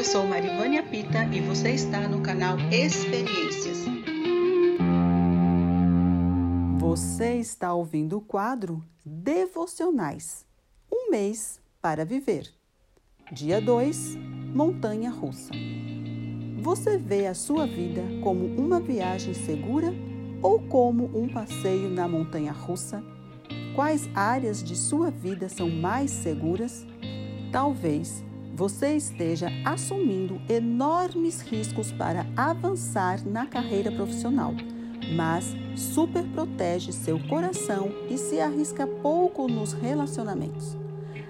Eu sou Marivânia Pita e você está no canal Experiências. Você está ouvindo o quadro Devocionais Um mês para viver. Dia 2 Montanha Russa. Você vê a sua vida como uma viagem segura ou como um passeio na montanha russa? Quais áreas de sua vida são mais seguras? Talvez você esteja assumindo enormes riscos para avançar na carreira profissional, mas super protege seu coração e se arrisca pouco nos relacionamentos.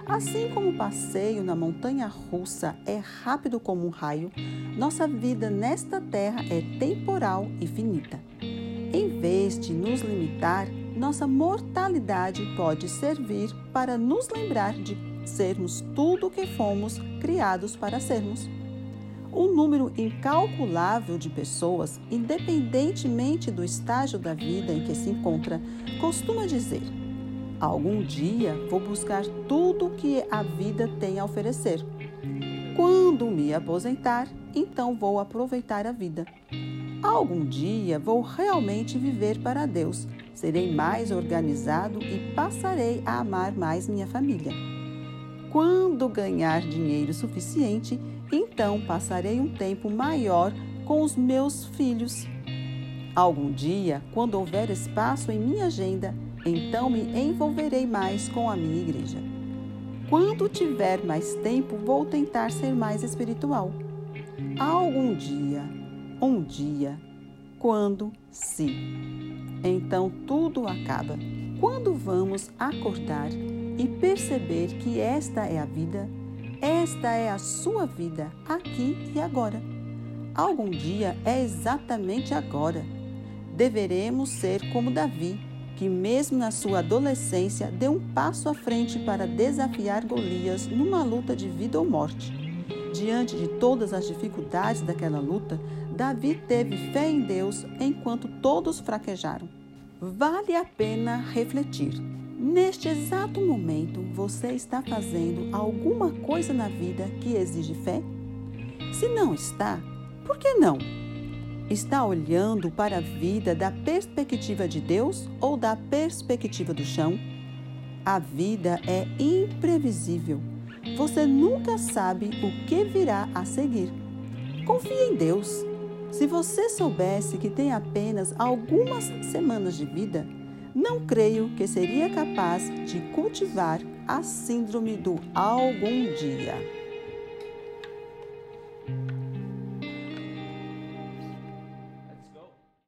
Assim como o passeio na montanha russa é rápido como um raio, nossa vida nesta terra é temporal e finita. Em vez de nos limitar, nossa mortalidade pode servir para nos lembrar de sermos tudo o que fomos criados para sermos. Um número incalculável de pessoas, independentemente do estágio da vida em que se encontra, costuma dizer: Algum dia vou buscar tudo o que a vida tem a oferecer. Quando me aposentar, então vou aproveitar a vida. Algum dia vou realmente viver para Deus, serei mais organizado e passarei a amar mais minha família. Quando ganhar dinheiro suficiente, então passarei um tempo maior com os meus filhos. Algum dia, quando houver espaço em minha agenda, então me envolverei mais com a minha igreja. Quando tiver mais tempo, vou tentar ser mais espiritual. Algum dia, um dia, quando, se. Então tudo acaba. Quando vamos acordar e perceber que esta é a vida, esta é a sua vida, aqui e agora. Algum dia é exatamente agora. Deveremos ser como Davi, que, mesmo na sua adolescência, deu um passo à frente para desafiar Golias numa luta de vida ou morte. Diante de todas as dificuldades daquela luta, Davi teve fé em Deus enquanto todos fraquejaram. Vale a pena refletir. Neste exato momento, você está fazendo alguma coisa na vida que exige fé? Se não está, por que não? Está olhando para a vida da perspectiva de Deus ou da perspectiva do chão? A vida é imprevisível. Você nunca sabe o que virá a seguir. Confie em Deus. Se você soubesse que tem apenas algumas semanas de vida, não creio que seria capaz de cultivar a síndrome do algum dia.